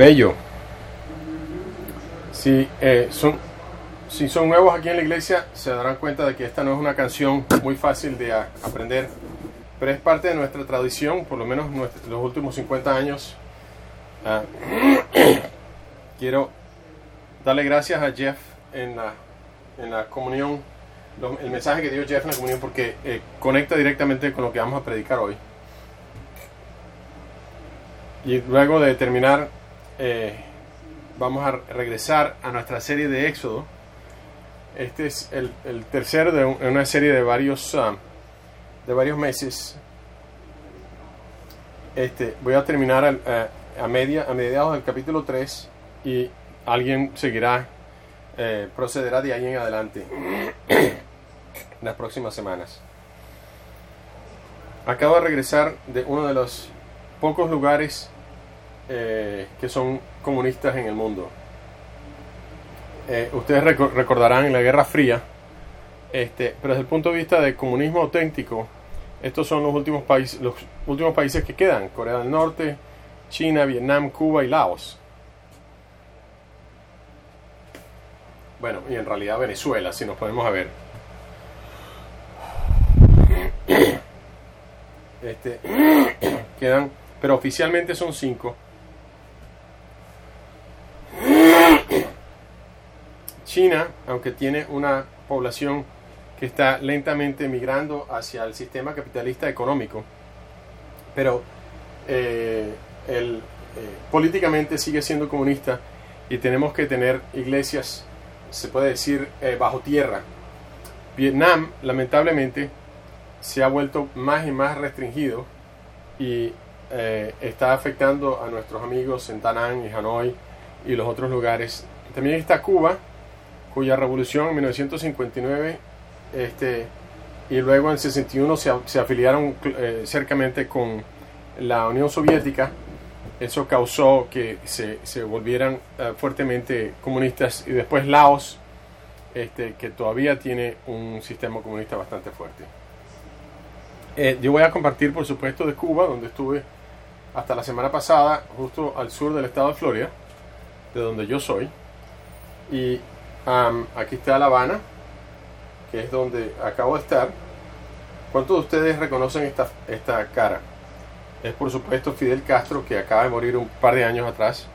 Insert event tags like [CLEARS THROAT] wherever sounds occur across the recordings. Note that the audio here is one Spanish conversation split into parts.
Bello. Si, eh, son, si son nuevos aquí en la iglesia, se darán cuenta de que esta no es una canción muy fácil de aprender, pero es parte de nuestra tradición, por lo menos nuestro- los últimos 50 años. Ah, [COUGHS] quiero darle gracias a Jeff en la, en la comunión, el mensaje que dio Jeff en la comunión, porque eh, conecta directamente con lo que vamos a predicar hoy. Y luego de terminar, eh, vamos a regresar a nuestra serie de Éxodo. Este es el, el tercero de un- una serie de varios, ah, de varios meses. Este, voy a terminar a, a media, a mediados del capítulo 3 y alguien seguirá, eh, procederá de ahí en adelante en las próximas semanas. Acabo de regresar de uno de los pocos lugares eh, que son comunistas en el mundo. Eh, ustedes reco- recordarán la Guerra Fría, este, pero desde el punto de vista de comunismo auténtico, estos son los últimos países, los últimos países que quedan: Corea del Norte, China, Vietnam, Cuba y Laos. Bueno, y en realidad Venezuela, si nos podemos a ver. [COUGHS] Este, [COUGHS] quedan, pero oficialmente son cinco. China, aunque tiene una población que está lentamente migrando hacia el sistema capitalista económico, pero eh, eh, políticamente sigue siendo comunista y tenemos que tener iglesias, se puede decir, eh, bajo tierra. Vietnam, lamentablemente, se ha vuelto más y más restringido y está afectando a nuestros amigos en Da Nang y Hanoi y los otros lugares. También está Cuba, cuya revolución en 1959 este, y luego en 61 se, se afiliaron eh, cercamente con la Unión Soviética. Eso causó que se, se volvieran eh, fuertemente comunistas y después Laos, este, que todavía tiene un sistema comunista bastante fuerte. Eh, yo voy a compartir, por supuesto, de Cuba, donde estuve hasta la semana pasada, justo al sur del estado de Florida, de donde yo soy. Y am, aquí está La Habana, que es donde acabo de estar. ¿Cuántos de ustedes reconocen esta, esta cara? Es por supuesto Fidel Castro, que acaba de morir un par de años atrás.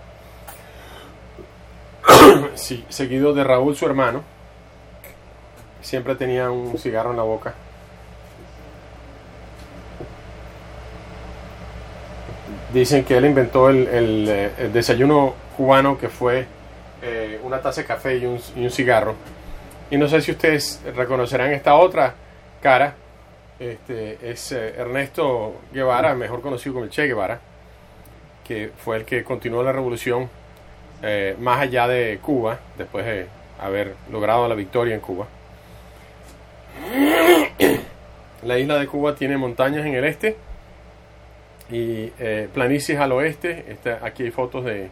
[COUGHS] Sí, seguido de Raúl, su hermano. Siempre tenía un cigarro en la boca. Dicen que él inventó el, el, eh, el desayuno cubano que fue eh, una taza de café y un, y un cigarro. Y no sé si ustedes reconocerán esta otra cara. Este es eh, Ernesto Guevara, mejor conocido como el Che Guevara, que fue el que continuó la revolución eh, más allá de Cuba, después de haber logrado la victoria en Cuba. La isla de Cuba tiene montañas en el este y eh, planicies al oeste. Está, aquí hay fotos de,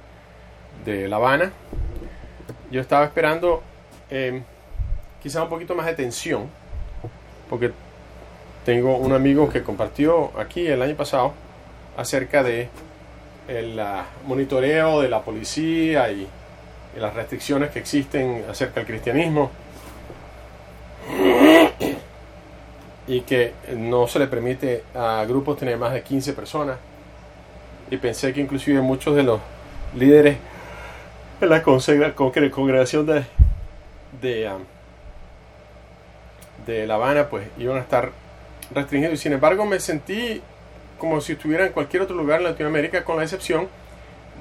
de La Habana. Yo estaba esperando eh, quizá un poquito más de tensión, porque tengo un amigo que compartió aquí el año pasado acerca de el ah, monitoreo de la policía y, y las restricciones que existen acerca del cristianismo. Y que no se le permite a grupos tener más de 15 personas. Y pensé que inclusive muchos de los líderes de [LAUGHS] la congregación de de, ah, de La Habana pues iban a estar restringidos sin embargo me sentí como si estuviera en cualquier otro lugar en Latinoamérica con la excepción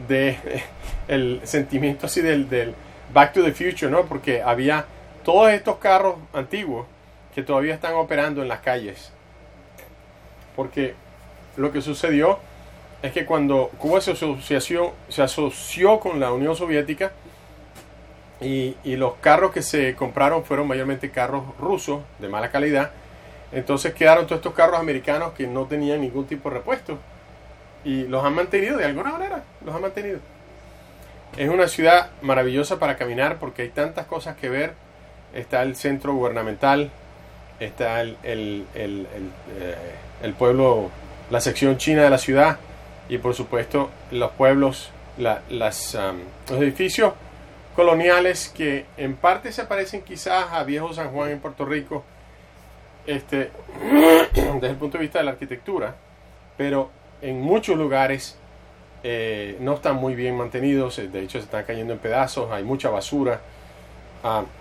de [LAUGHS] el sentimiento así del, del Back to the Future, ¿no? Porque había todos estos carros antiguos que todavía están operando en las calles. Porque lo que sucedió es que cuando Cuba se asoció, se asoció con la Unión Soviética y, los carros que se compraron fueron mayormente carros rusos de mala calidad, entonces quedaron todos estos carros americanos que no tenían ningún tipo de repuesto. Y los han mantenido de alguna manera, los han mantenido. Es una ciudad maravillosa para caminar porque hay tantas cosas que ver. Está el centro gubernamental, está el, eh, el pueblo, la sección china de la ciudad y por supuesto los pueblos las, los edificios coloniales que en parte se parecen quizás a Viejo San Juan en Puerto Rico, este, [CLEARS THROAT] desde el punto de vista de la arquitectura, pero en muchos lugares eh, no están muy bien mantenidos, de hecho se están cayendo en pedazos, hay mucha basura. [CLEARS THROAT]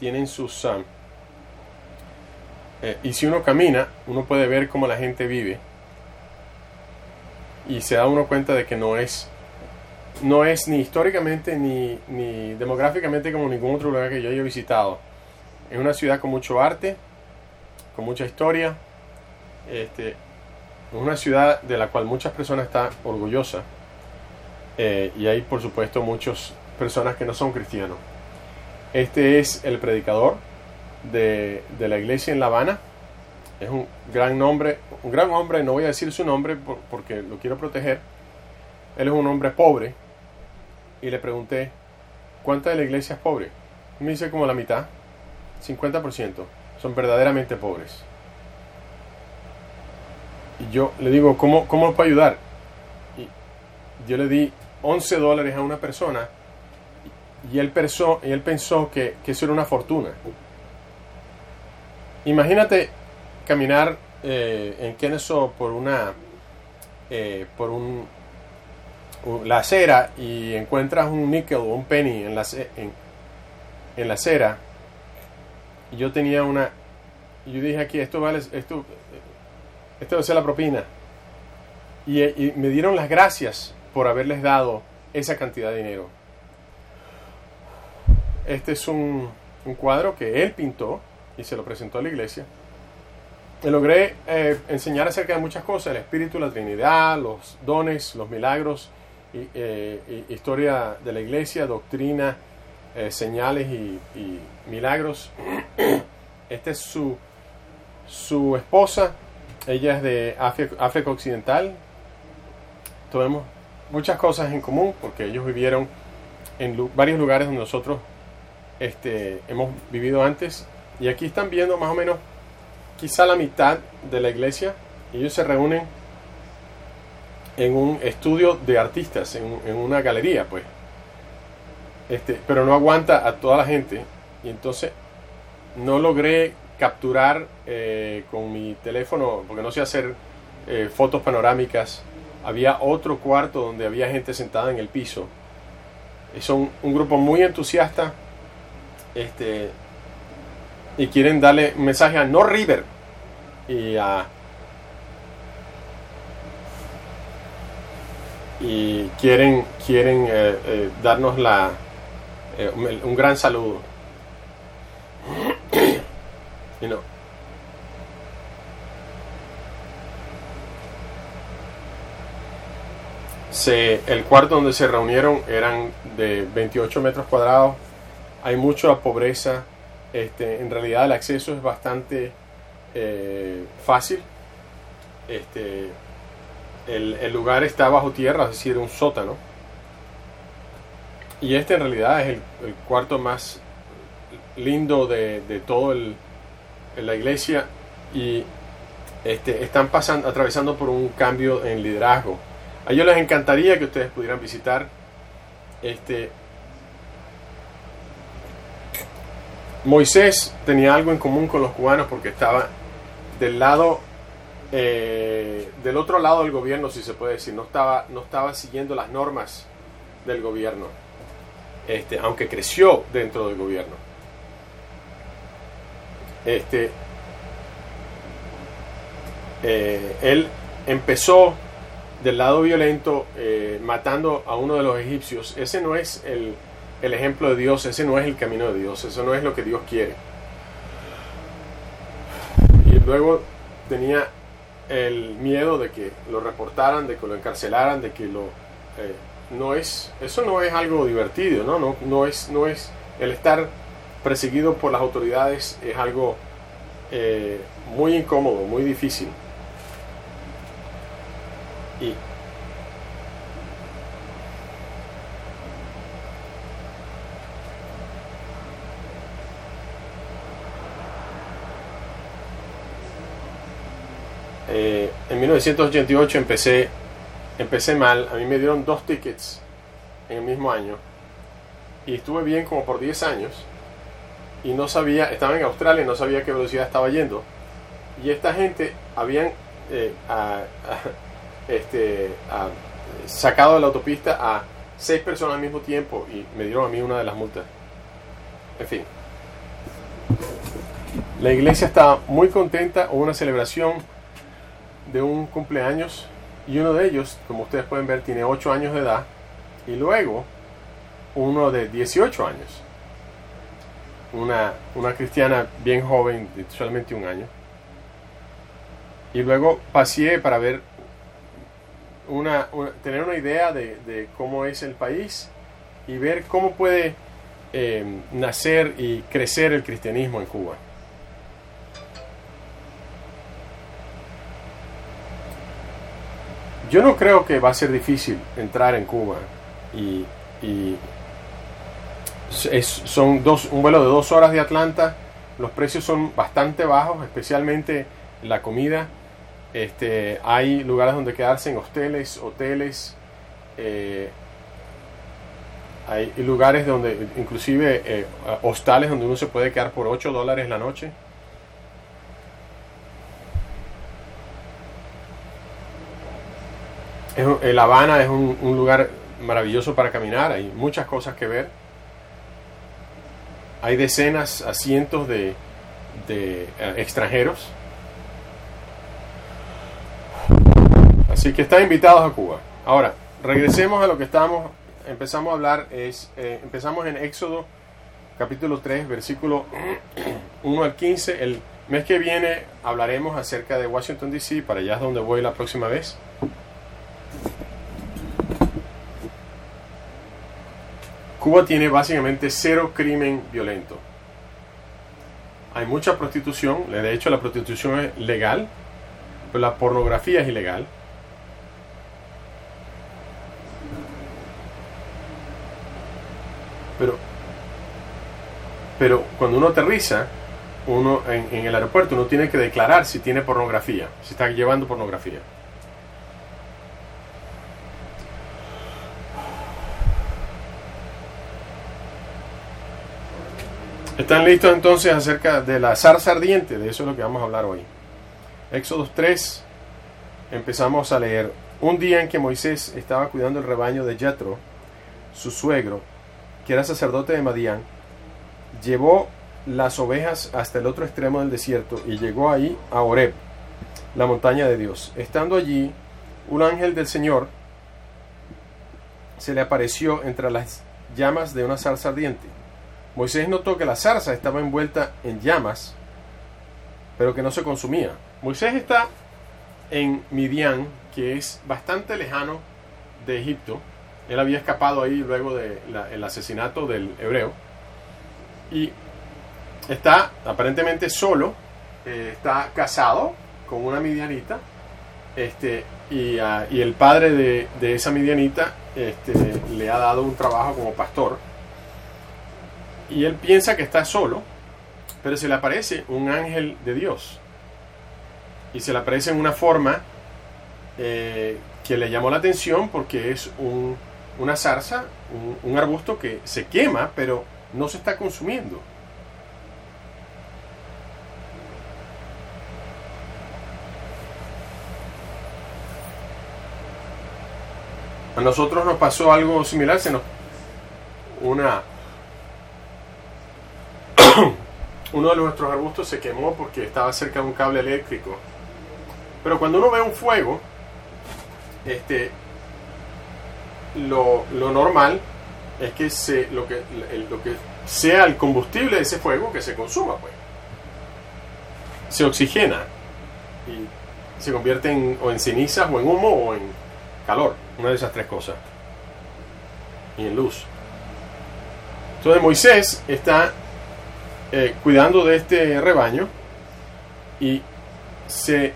Tienen sus... Eh, y si uno camina, uno puede ver cómo la gente vive y se da uno cuenta de que no es no es ni históricamente ni, ni demográficamente como ningún otro lugar que yo haya visitado. Es una ciudad con mucho arte, con mucha historia. Este, es una ciudad de la cual muchas personas están orgullosas. Eh, y hay, por supuesto, muchas personas que no son cristianos. Este es el predicador de, de la iglesia en La Habana. Es un gran nombre, un gran hombre, no voy a decir su nombre porque lo quiero proteger. Él es un hombre pobre, y le pregunté, ¿cuánta de la iglesia es pobre? Me dice como la mitad, 50%, son verdaderamente pobres. Y yo le digo, ¿cómo, cómo puedo ayudar? Y yo le di 11 dólares a una persona y él pensó, y él pensó que, eso era una fortuna. Imagínate caminar eh, en Kennesaw por una eh, por un la acera y encuentras un níquel o un penny en la, en, en la acera, yo tenía una, yo dije aquí, esto vale, esto, esto debe ser la propina. Y, y, me dieron las gracias por haberles dado esa cantidad de dinero. Este es un, un cuadro que él pintó y se lo presentó a la iglesia. Le logré eh, enseñar acerca de muchas cosas, el espíritu, la Trinidad, los dones, los milagros, eh, historia de la iglesia, doctrina, eh, señales y, milagros. [CLEARS THROAT] Esta es su, su esposa, ella es de África, Occidental. Tenemos muchas cosas en común porque ellos vivieron en varios lugares donde nosotros este, hemos vivido antes. Y aquí están viendo más o menos quizá la mitad de la iglesia. Ellos se reúnen en un estudio de artistas, en, una galería, pues. Este, pero no aguanta a toda la gente. Y entonces no logré capturar eh, con mi teléfono, porque no sé hacer eh, fotos panorámicas. Había otro cuarto donde había gente sentada en el piso. Son un grupo muy entusiasta. Este, y quieren darle un mensaje a No River y a y quieren, quieren eh, eh, darnos la, eh, un, gran saludo. [CLEARS THROAT] Se, el cuarto donde se reunieron eran de 28 metros cuadrados. Hay mucha pobreza. Este, en realidad el acceso es bastante fácil. Este, el, lugar está bajo tierra, es decir, un sótano. Y este en realidad es el, cuarto más lindo de, todo la iglesia y este, están pasando, atravesando por un cambio en liderazgo. A ellos les encantaría que ustedes pudieran visitar. Este, Moisés tenía algo en común con los cubanos porque estaba del lado eh, del otro lado del gobierno, si se puede decir, no estaba, no estaba siguiendo las normas del gobierno, este, aunque creció dentro del gobierno. Este, eh, él empezó del lado violento eh, matando a uno de los egipcios. Ese no es el, el ejemplo de Dios, ese no es el camino de Dios, eso no es lo que Dios quiere. Y luego tenía el miedo de que lo reportaran, de que lo encarcelaran, de que lo eh, no es eso no es algo divertido, ¿no? No, no es no es el estar perseguido por las autoridades es algo eh, muy incómodo, muy difícil. Y Eh, en 1988 empecé empecé mal. A mí me dieron dos tickets en el mismo año. Y estuve bien como por 10 años. Y no sabía, estaba en Australia y no sabía qué velocidad estaba yendo. Y esta gente habían eh, este, sacado de la autopista a seis personas al mismo tiempo y me dieron a mí una de las multas. En fin. La iglesia está muy contenta, hubo una celebración de un cumpleaños y uno de ellos, como ustedes pueden ver, tiene 8 años de edad y luego uno de 18 años. Una, una cristiana bien joven, de solamente un año. Y luego pasé para ver, una, tener una idea de, cómo es el país y ver cómo puede eh, nacer y crecer el cristianismo en Cuba. Yo no creo que va a ser difícil entrar en Cuba y, son dos, un vuelo de dos horas de Atlanta. Los precios son bastante bajos, especialmente la comida. Este, hay lugares donde quedarse en hosteles, hoteles. Eh, hay lugares donde, inclusive eh, hostales donde uno se puede quedar por 8 dólares la noche. La Habana es un, lugar maravilloso para caminar, hay muchas cosas que ver. Hay decenas a cientos de, de eh, extranjeros. Así que están invitados a Cuba. Ahora, regresemos a lo que estamos, empezamos a hablar, es, eh, empezamos en Éxodo capítulo 3, versículo [CLEARS THROAT] 1 al 15. El mes que viene hablaremos acerca de Washington, D.C., para allá es donde voy la próxima vez. Cuba tiene básicamente cero crimen violento. Hay mucha prostitución, de hecho la prostitución es legal, pero la pornografía es ilegal. Pero, pero cuando uno aterriza, uno en, en el aeropuerto uno tiene que declarar si tiene pornografía, si está llevando pornografía. ¿Están listos entonces acerca de la zarza ardiente? De eso es lo que vamos a hablar hoy. Éxodo 3, empezamos a leer. Un día en que Moisés estaba cuidando el rebaño de Jethro, su suegro, que era sacerdote de Madián, llevó las ovejas hasta el otro extremo del desierto y llegó ahí a Horeb, la montaña de Dios. Estando allí, un ángel del Señor se le apareció entre las llamas de una zarza ardiente. Moisés notó que la zarza estaba envuelta en llamas, pero que no se consumía. Moisés está en Midian, que es bastante lejano de Egipto. Él había escapado ahí luego del asesinato del hebreo. Y está aparentemente solo, eh, está casado con una midianita, este, y, ah, el padre de, esa midianita este, le ha dado un trabajo como pastor y él piensa que está solo, pero se le aparece un ángel de Dios. Y se le aparece en una forma eh, que le llamó la atención porque es una zarza, un, un arbusto que se quema, pero no se está consumiendo. A nosotros nos pasó algo similar, se nos una [COUGHS] uno de nuestros arbustos se quemó porque estaba cerca de un cable eléctrico. Pero cuando uno ve un fuego, este, lo, normal es que, se, lo, que, lo que sea el combustible de ese fuego que se consuma, pues. Se oxigena y se convierte en, o en cenizas o en humo o en calor, una de esas tres cosas. Y en luz. Entonces Moisés está eh, cuidando de este rebaño y se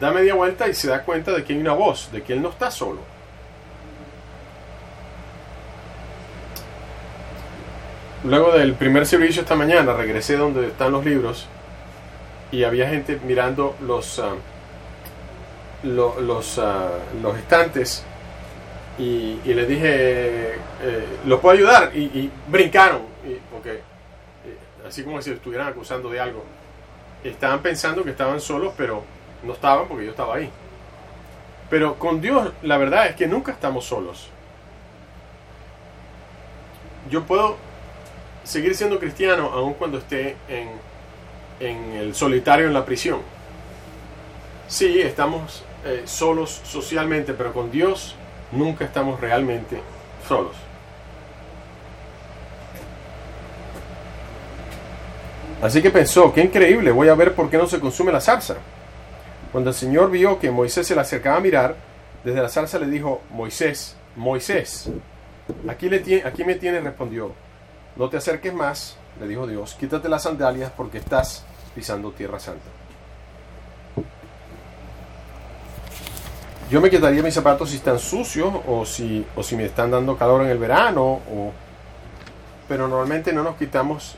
da media vuelta y se da cuenta de que hay una voz, de que él no está solo. Luego del primer servicio esta mañana regresé donde están los libros y había gente mirando los, ah, los, ah, los estantes y, y les dije, eh, ¿los puedo ayudar? Y, brincaron, porque eh, así como si estuvieran acusando de algo. Estaban pensando que estaban solos, pero no estaban porque yo estaba ahí. Pero con Dios la verdad es que nunca estamos solos. Yo puedo seguir siendo cristiano aun cuando esté en, en el solitario en la prisión. Sí, estamos eh, solos socialmente, pero con Dios nunca estamos realmente solos. Así que pensó, qué increíble, voy a ver por qué no se consume la zarza. Cuando el Señor vio que Moisés se le acercaba a mirar, desde la zarza le dijo, Moisés, Moisés, aquí, le aquí me tienes, respondió, no te acerques más, le dijo Dios, quítate las sandalias porque estás pisando tierra santa. Yo me quitaría mis zapatos si están sucios o si, me están dando calor en el verano. Pero normalmente no nos quitamos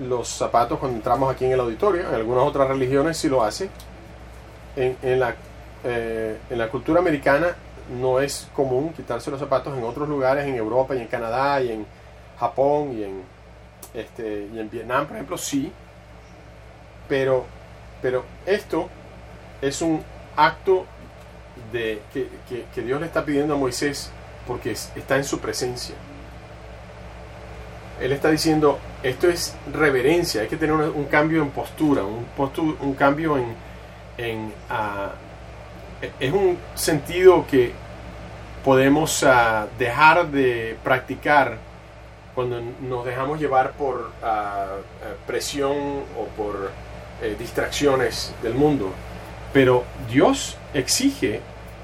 los zapatos cuando entramos aquí en el auditorio. En algunas otras religiones sí lo hace. En, en, la, eh, en la cultura americana no es común quitarse los zapatos en otros lugares, en Europa y en Canadá y en Japón y en, este, Vietnam, por ejemplo, sí. Pero, pero esto es un acto de, que, Dios le está pidiendo a Moisés porque está en su presencia. Él está diciendo, esto es reverencia, hay que tener un, cambio en postura, un, un cambio en... ah, es un sentido que podemos ah, dejar de practicar cuando nos dejamos llevar por ah, presión o por eh, distracciones del mundo. Pero Dios exige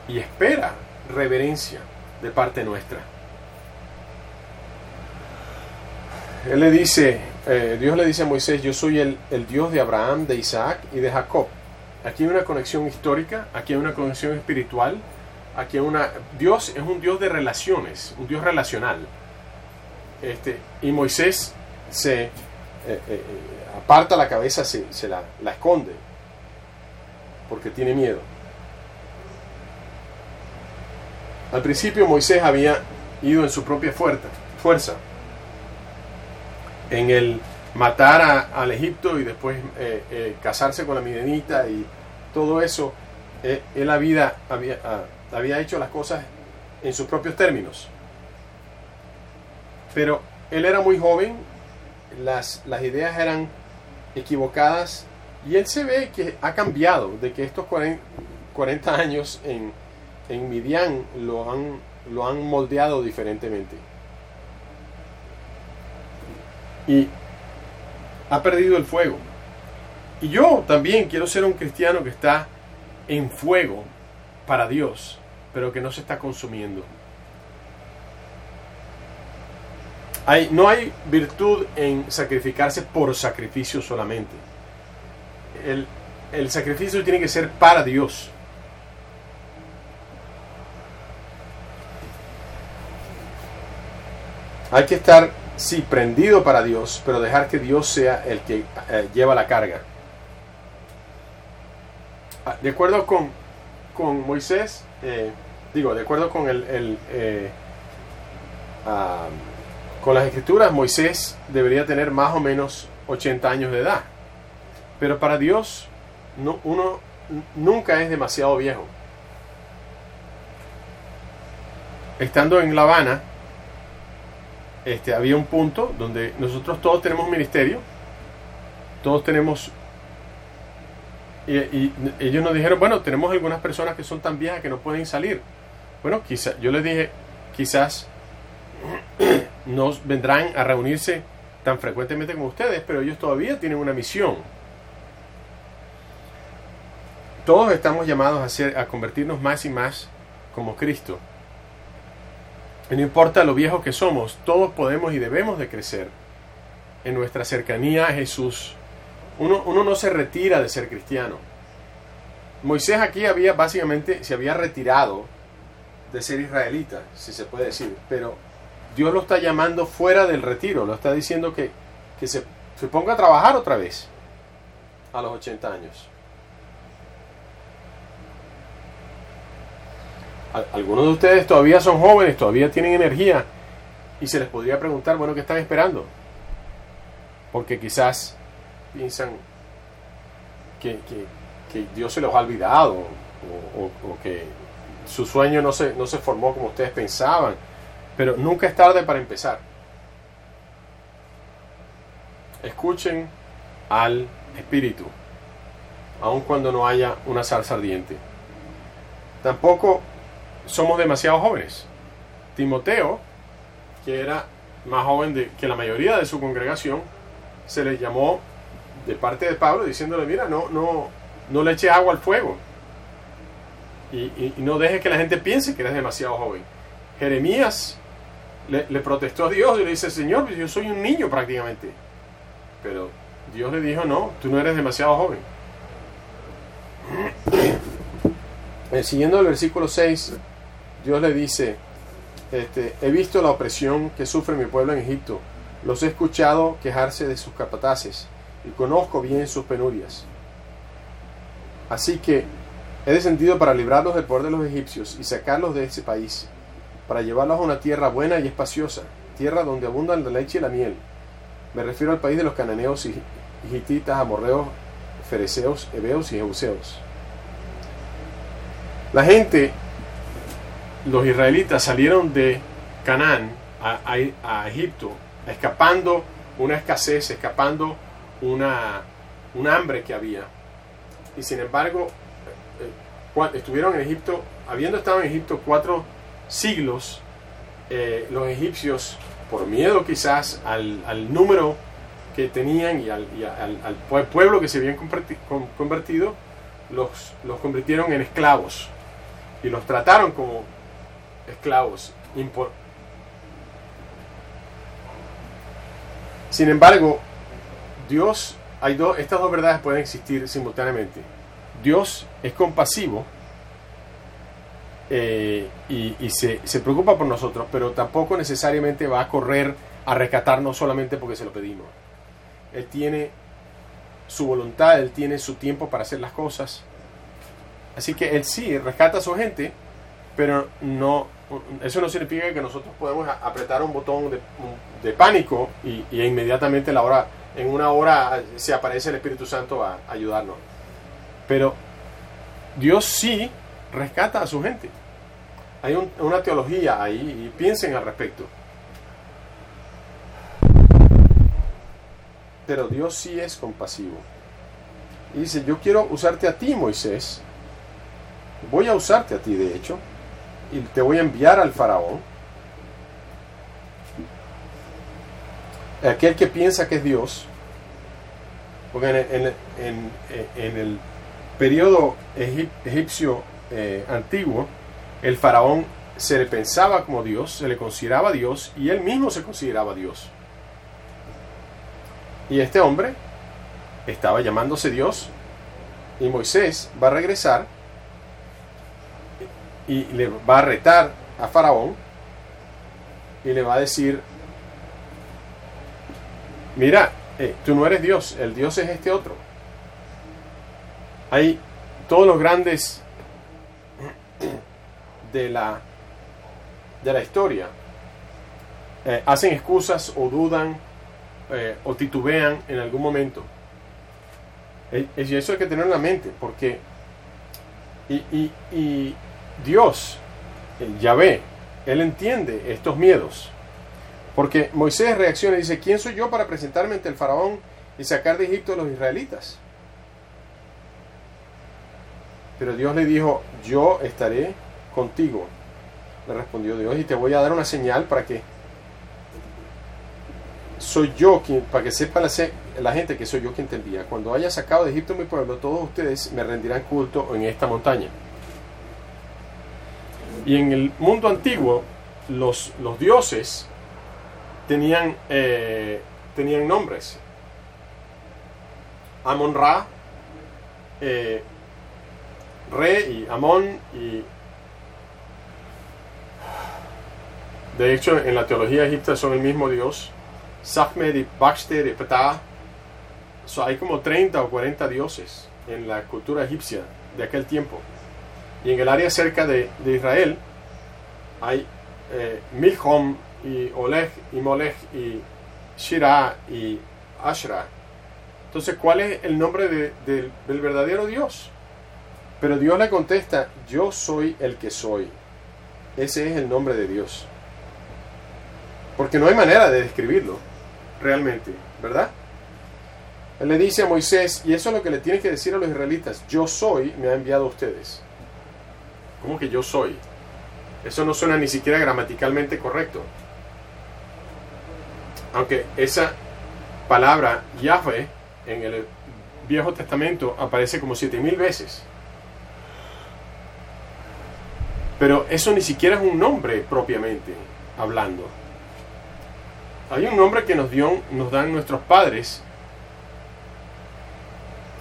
y espera reverencia de parte nuestra. Él le dice, eh, Dios le dice a Moisés, yo soy el, Dios de Abraham, de Isaac y de Jacob. Aquí hay una conexión histórica, aquí hay una conexión espiritual, aquí hay una... Dios es un Dios de relaciones, un Dios relacional. Este, y Moisés se eh, eh, aparta la cabeza, se, se la, la esconde, porque tiene miedo. Al principio Moisés había ido en su propia fuerza, en el matar al Egipto y después eh, eh, casarse con la midenita y todo eso, eh, él había, había, ah, había hecho las cosas en sus propios términos. Pero él era muy joven, las, las ideas eran equivocadas y él se ve que ha cambiado de que estos 40 años en, en Midian lo han, lo han moldeado diferentemente. Y ha perdido el fuego. Y yo también quiero ser un cristiano que está en fuego para Dios, pero que no se está consumiendo. Hay, no hay virtud en sacrificarse por sacrificio solamente. El, el sacrificio tiene que ser para Dios. Hay que estar, sí, prendido para Dios, pero dejar que Dios sea el que eh, lleva la carga. Ah, de acuerdo con, con Moisés, eh, digo, de acuerdo con el, eh, ah, con las escrituras, Moisés debería tener más o menos 80 años de edad. Pero para Dios, no, uno nunca es demasiado viejo. Estando en La Habana, este, había un punto donde nosotros todos tenemos un ministerio, todos tenemos... Y, ellos nos dijeron, bueno, tenemos algunas personas que son tan viejas que no pueden salir. Bueno, quizás, yo les dije, quizás [CLEARS THROAT] nos vendrán a reunirse tan frecuentemente como ustedes, pero ellos todavía tienen una misión. Todos estamos llamados a, ser, a convertirnos más y más como Cristo. No importa lo viejos que somos, todos podemos y debemos de crecer en nuestra cercanía a Jesús. Uno, uno no se retira de ser cristiano. Moisés aquí había básicamente, se había retirado de ser israelita, si se puede decir, pero Dios lo está llamando fuera del retiro, lo está diciendo que, que se, se ponga a trabajar otra vez a los 80 años. Algunos de ustedes todavía son jóvenes, todavía tienen energía y se les podría preguntar, bueno, ¿qué están esperando? Porque quizás piensan que, Dios se los ha olvidado o, que su sueño no se, no se formó como ustedes pensaban. Pero nunca es tarde para empezar. Escuchen al Espíritu, aun cuando no haya una salsa ardiente. Tampoco somos demasiado jóvenes. Timoteo, que era más joven que la mayoría de su congregación, se le llamó de parte de Pablo diciéndole, mira, no, no, no le eches agua al fuego. Y, no dejes que la gente piense que eres demasiado joven. Jeremías le, protestó a Dios y le dice, Señor, yo soy un niño prácticamente. Pero Dios le dijo, no, tú no eres demasiado joven. [CLEARS THROAT] Eh, siguiendo el versículo 6, Dios le dice, este, he visto la opresión que sufre mi pueblo en Egipto, los he escuchado quejarse de sus capataces y conozco bien sus penurias. Así que he descendido para librarlos del poder de los egipcios y sacarlos de ese país, para llevarlos a una tierra buena y espaciosa, tierra donde abundan la leche y la miel. Me refiero al país de los cananeos y hititas, amorreos, fereceos, heveos y jebuseos. La gente, los israelitas salieron de Canaán a, Egipto, escapando una escasez, escapando una, un hambre que había. Y sin embargo, eh, estuvieron en Egipto, habiendo estado en Egipto cuatro siglos, eh, los egipcios, por miedo quizás al, número que tenían y al, pueblo que se habían convertido, los, los convirtieron en esclavos y los trataron como esclavos. Sin embargo, Dios, hay estas dos verdades pueden existir simultáneamente. Dios es compasivo eh, y, se, se, preocupa por nosotros, pero tampoco necesariamente va a correr a rescatarnos solamente porque se lo pedimos. Él tiene su voluntad, Él tiene su tiempo para hacer las cosas. Así que Él sí rescata a su gente, pero no, eso no significa que nosotros podemos apretar un botón de, pánico y, inmediatamente la hora en una hora se aparece el Espíritu Santo a, ayudarnos. Pero Dios sí rescata a su gente. Hay una teología ahí y piensen al respecto. Pero Dios sí es compasivo. Y dice, yo quiero usarte a ti, Moisés. Voy a usarte a ti, de hecho. Y te voy a enviar al faraón aquel que piensa que es Dios, porque en, el periodo egipcio eh, antiguo, el faraón se le pensaba como Dios, se le consideraba Dios y él mismo se consideraba Dios. Y este hombre estaba llamándose Dios y Moisés va a regresar y le va a retar a Faraón y le va a decir, mira, eh, tú no eres Dios, el Dios es este otro. Hay todos los grandes de la, de la historia eh, hacen excusas o dudan eh, o titubean en algún momento. Y eso hay que tener en la mente, porque y, y Dios, Yahvé, Él entiende estos miedos. Porque Moisés reacciona y dice, ¿quién soy yo para presentarme ante el faraón y sacar de Egipto a los israelitas? Pero Dios le dijo, yo estaré contigo. Le respondió Dios y te voy a dar una señal para que soy yo quien, para que sepa la, la gente que soy yo quien te envía. Cuando haya sacado de Egipto mi pueblo, todos ustedes me rendirán culto en esta montaña. Y en el mundo antiguo, los, los dioses tenían, eh, tenían nombres. Amon Ra, eh, Re y Amon y de hecho en la teología egipcia son el mismo dios. Sachmed y Baxter y Ptah. hay como 30 o 40 dioses en la cultura egipcia de aquel tiempo. Y en el área cerca de, de Israel hay eh, y Oleg y Molech y Shira y Ashra. Entonces, ¿cuál es el nombre del verdadero Dios? Pero Dios le contesta, yo soy el que soy. Ese es el nombre de Dios. Porque no hay manera de describirlo realmente, ¿verdad? Él le dice a Moisés, y eso es lo que le tiene que decir a los israelitas, yo soy, me ha enviado a ustedes. ¿Cómo que yo soy? Eso no suena ni siquiera gramaticalmente correcto. Aunque esa palabra Yahweh en el Viejo Testamento aparece como siete mil veces. Pero eso ni siquiera es un nombre propiamente hablando. Hay un nombre que nos, dio, nos dan nuestros padres,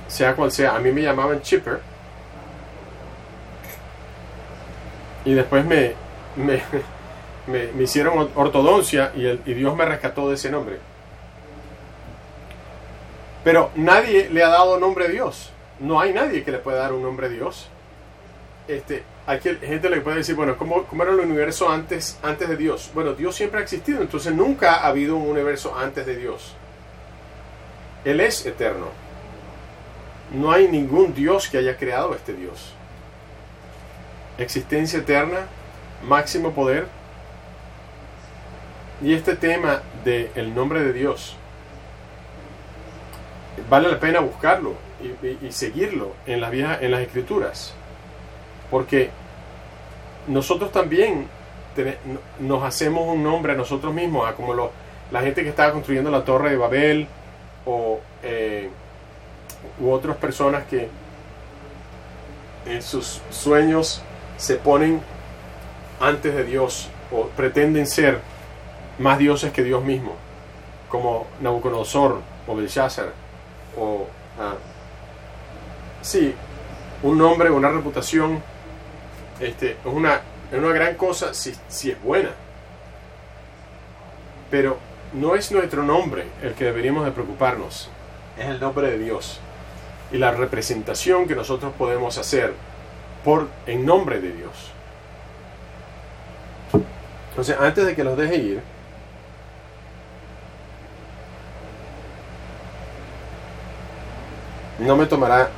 sea cual sea. A mí me llamaban Chipper. Y después me, me, [LAUGHS] hicieron ortodoncia y, el, y Dios me rescató de ese nombre. Pero nadie le ha dado nombre a Dios. No hay nadie que le pueda dar un nombre a Dios. Este, hay gente le puede decir, bueno, ¿cómo, ¿cómo, era el universo antes, antes de Dios? Bueno, Dios siempre ha existido, entonces nunca ha habido un universo antes de Dios. Él es eterno. No hay ningún Dios que haya creado este Dios. Existencia eterna, máximo poder. Y este tema del el nombre de Dios, vale la pena buscarlo y, seguirlo en las, en las escrituras. Porque nosotros también nos hacemos un nombre a nosotros mismos, a como la gente que estaba construyendo la torre de Babel o eh, u otras personas que en sus sueños se ponen antes de Dios o pretenden ser más dioses que Dios mismo, como Nabucodonosor o Belshazzar o ah, sí, un nombre, una reputación este, es, una, una gran cosa si, si es buena. Pero no es nuestro nombre el que deberíamos de preocuparnos, es el nombre de Dios y la representación que nosotros podemos hacer por en nombre de Dios. Entonces, antes de que los deje ir, no me tomará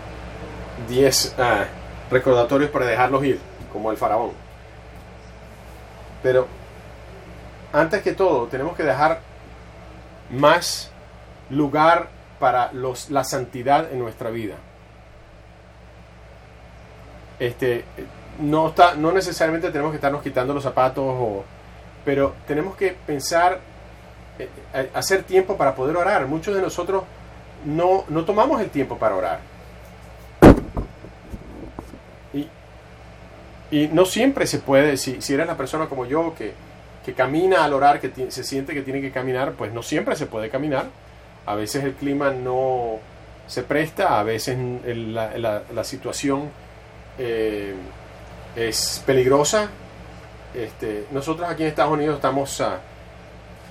10 ah, recordatorios para dejarlos ir como el faraón. Pero antes que todo, tenemos que dejar más lugar para los, la santidad en nuestra vida. Este, no, está, no necesariamente tenemos que estarnos quitando los zapatos, o, pero tenemos que pensar, eh, eh, hacer tiempo para poder orar. Muchos de nosotros no, no tomamos el tiempo para orar. Y no siempre se puede, si, si eres la persona como yo que, que camina al orar, que se siente que tiene que caminar, pues no siempre se puede caminar. A veces el clima no se presta, a veces la, la, situación eh, es peligrosa. Este, nosotros aquí en Estados Unidos estamos,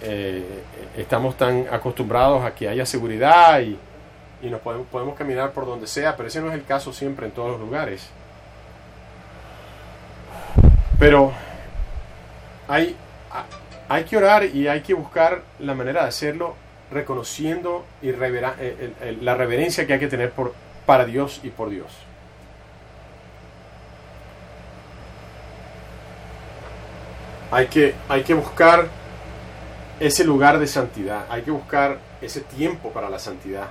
eh, estamos tan acostumbrados a que haya seguridad y, y nos podemos, podemos caminar por donde sea, pero ese no es el caso siempre en todos los lugares. Pero hay, hay que orar y hay que buscar la manera de hacerlo reconociendo y eh, la reverencia que hay que tener por, para Dios y por Dios. Hay que, hay que buscar ese lugar de santidad, hay que buscar ese tiempo para la santidad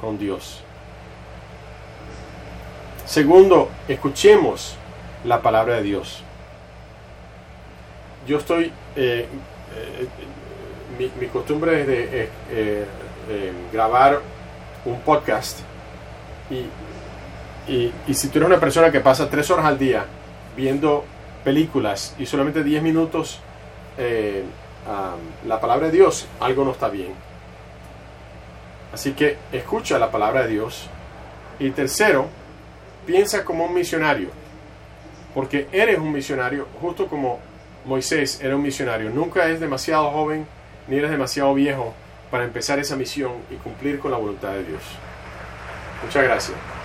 con Dios. Segundo, escuchemos la palabra de Dios. Yo estoy, eh, eh, mi, costumbre es de eh, grabar un podcast. Y, y, si tú eres una persona que pasa tres horas al día viendo películas y solamente diez minutos la palabra de Dios, algo no está bien. Así que escucha la palabra de Dios. Y tercero, piensa como un misionario. Porque eres un misionario, justo como Moisés era un misionario. Nunca es demasiado joven ni eres demasiado viejo para empezar esa misión y cumplir con la voluntad de Dios. Muchas gracias.